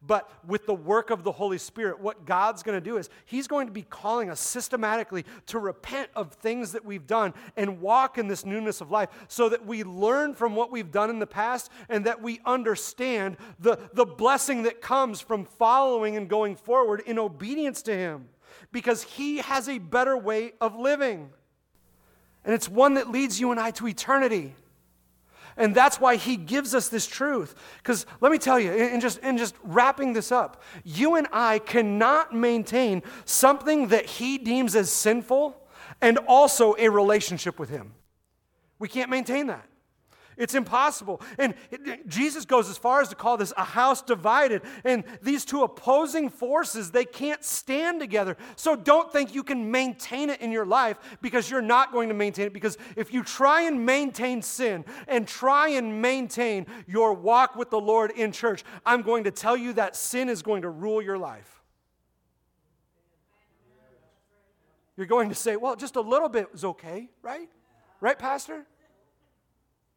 But with the work of the Holy Spirit, what God's going to do is He's going to be calling us systematically to repent of things that we've done and walk in this newness of life so that we learn from what we've done in the past and that we understand the, the blessing that comes from following and going forward in obedience to Him because He has a better way of living. And it's one that leads you and I to eternity. And that's why he gives us this truth. Because let me tell you, in just, in just wrapping this up, you and I cannot maintain something that he deems as sinful and also a relationship with him. We can't maintain that. It's impossible. And Jesus goes as far as to call this a house divided. And these two opposing forces, they can't stand together. So don't think you can maintain it in your life because you're not going to maintain it. Because if you try and maintain sin and try and maintain your walk with the Lord in church, I'm going to tell you that sin is going to rule your life. You're going to say, well, just a little bit is okay, right? Right, Pastor?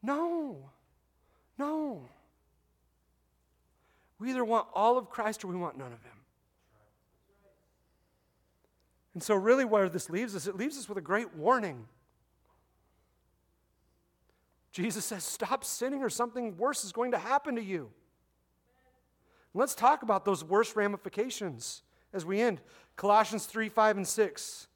No. No. We either want all of Christ or we want none of him. And so, really, where this leaves us, it leaves us with a great warning. Jesus says, Stop sinning, or something worse is going to happen to you. Let's talk about those worst ramifications as we end. Colossians 3 5 and 6.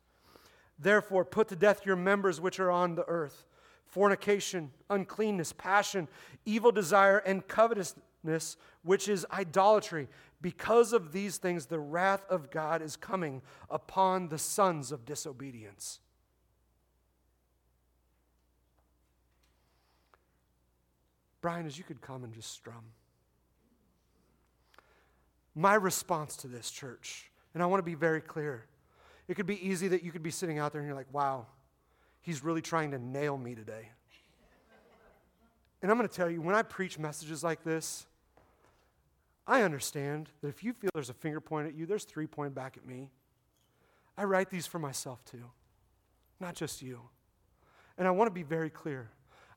Therefore, put to death your members which are on the earth fornication, uncleanness, passion, evil desire, and covetousness, which is idolatry. Because of these things, the wrath of God is coming upon the sons of disobedience. Brian, as you could come and just strum. My response to this, church, and I want to be very clear. It could be easy that you could be sitting out there and you're like, wow, He's really trying to nail me today. And I'm going to tell you, when I preach messages like this, I understand that if you feel there's a finger point at you, there's three pointing back at me. I write these for myself too, not just you. And I want to be very clear.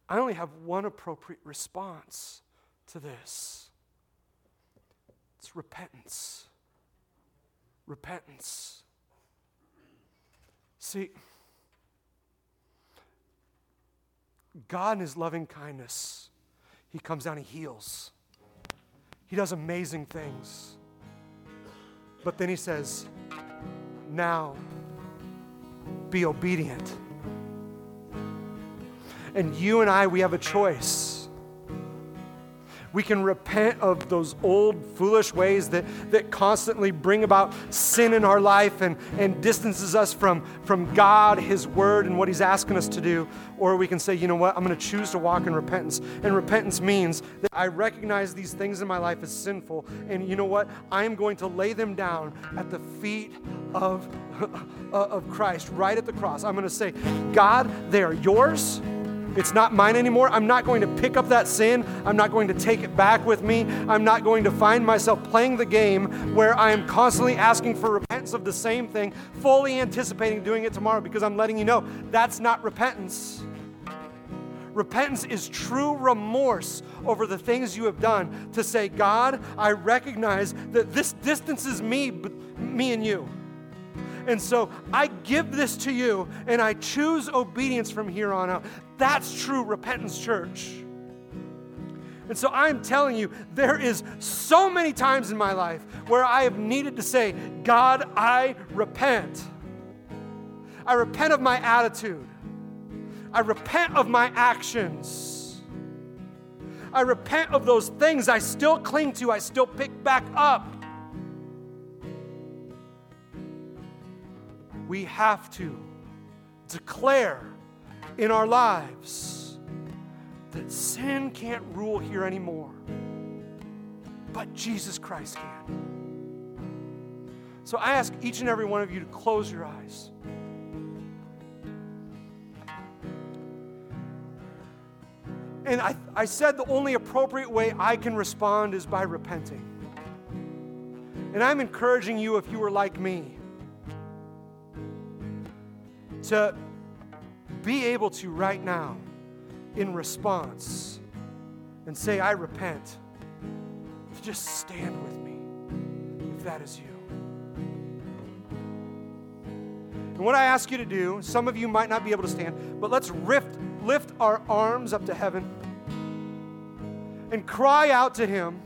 I only have one appropriate response to this it's repentance. Repentance. See, God, in His loving kindness, He comes down, He heals. He does amazing things. But then He says, Now be obedient. And you and I, we have a choice we can repent of those old foolish ways that, that constantly bring about sin in our life and, and distances us from, from God, His Word, and what He's asking us to do. Or we can say, you know what, I'm going to choose to walk in repentance. And repentance means that I recognize these things in my life as sinful. And you know what? I am going to lay them down at the feet of, of Christ, right at the cross. I'm going to say, God, they are yours. It's not mine anymore. I'm not going to pick up that sin. I'm not going to take it back with me. I'm not going to find myself playing the game where I am constantly asking for repentance of the same thing, fully anticipating doing it tomorrow because I'm letting you know that's not repentance. Repentance is true remorse over the things you have done to say, God, I recognize that this distances me, me and you. And so I give this to you and I choose obedience from here on out. That's true repentance, church. And so I'm telling you, there is so many times in my life where I have needed to say, God, I repent. I repent of my attitude. I repent of my actions. I repent of those things I still cling to, I still pick back up. We have to declare in our lives that sin can't rule here anymore, but Jesus Christ can. So I ask each and every one of you to close your eyes. And I, I said the only appropriate way I can respond is by repenting. And I'm encouraging you, if you were like me, to be able to right now, in response, and say, I repent, to just stand with me, if that is you. And what I ask you to do, some of you might not be able to stand, but let's lift, lift our arms up to heaven and cry out to Him,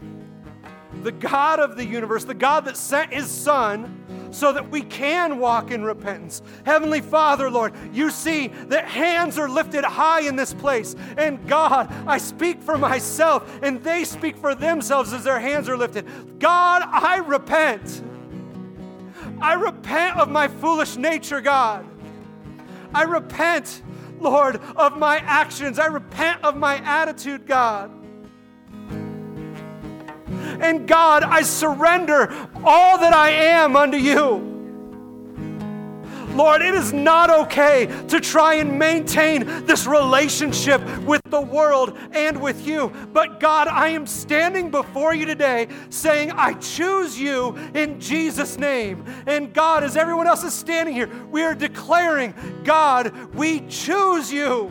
the God of the universe, the God that sent His Son so that we can walk in repentance. Heavenly Father, Lord, you see that hands are lifted high in this place. And God, I speak for myself, and they speak for themselves as their hands are lifted. God, I repent. I repent of my foolish nature, God. I repent, Lord, of my actions. I repent of my attitude, God. And God, I surrender all that I am unto you. Lord, it is not okay to try and maintain this relationship with the world and with you. But God, I am standing before you today saying, I choose you in Jesus' name. And God, as everyone else is standing here, we are declaring, God, we choose you.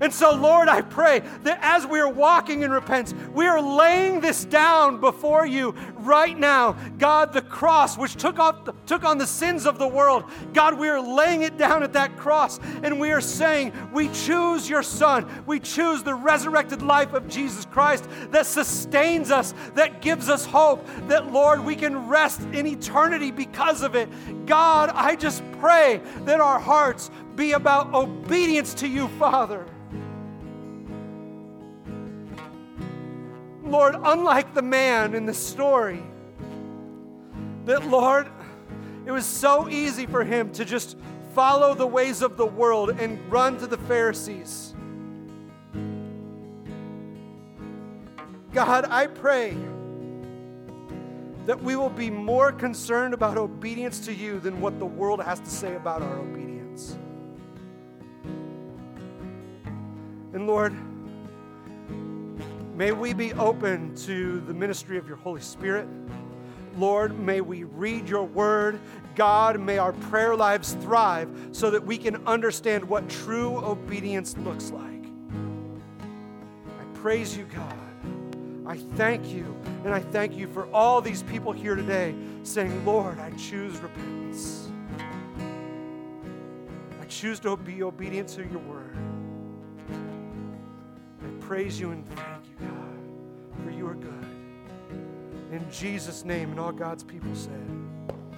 And so, Lord, I pray that as we are walking in repentance, we are laying this down before you right now. God, the cross which took, off, took on the sins of the world, God, we are laying it down at that cross and we are saying, We choose your Son. We choose the resurrected life of Jesus Christ that sustains us, that gives us hope, that, Lord, we can rest in eternity because of it. God, I just pray that our hearts be about obedience to you, Father. Lord, unlike the man in the story, that, Lord, it was so easy for him to just follow the ways of the world and run to the Pharisees. God, I pray that we will be more concerned about obedience to you than what the world has to say about our obedience. And Lord, May we be open to the ministry of your Holy Spirit. Lord, may we read your word. God, may our prayer lives thrive so that we can understand what true obedience looks like. I praise you, God. I thank you. And I thank you for all these people here today saying, Lord, I choose repentance. I choose to be obedient to your word. I praise you and thank for you are good. In Jesus' name, and all God's people said.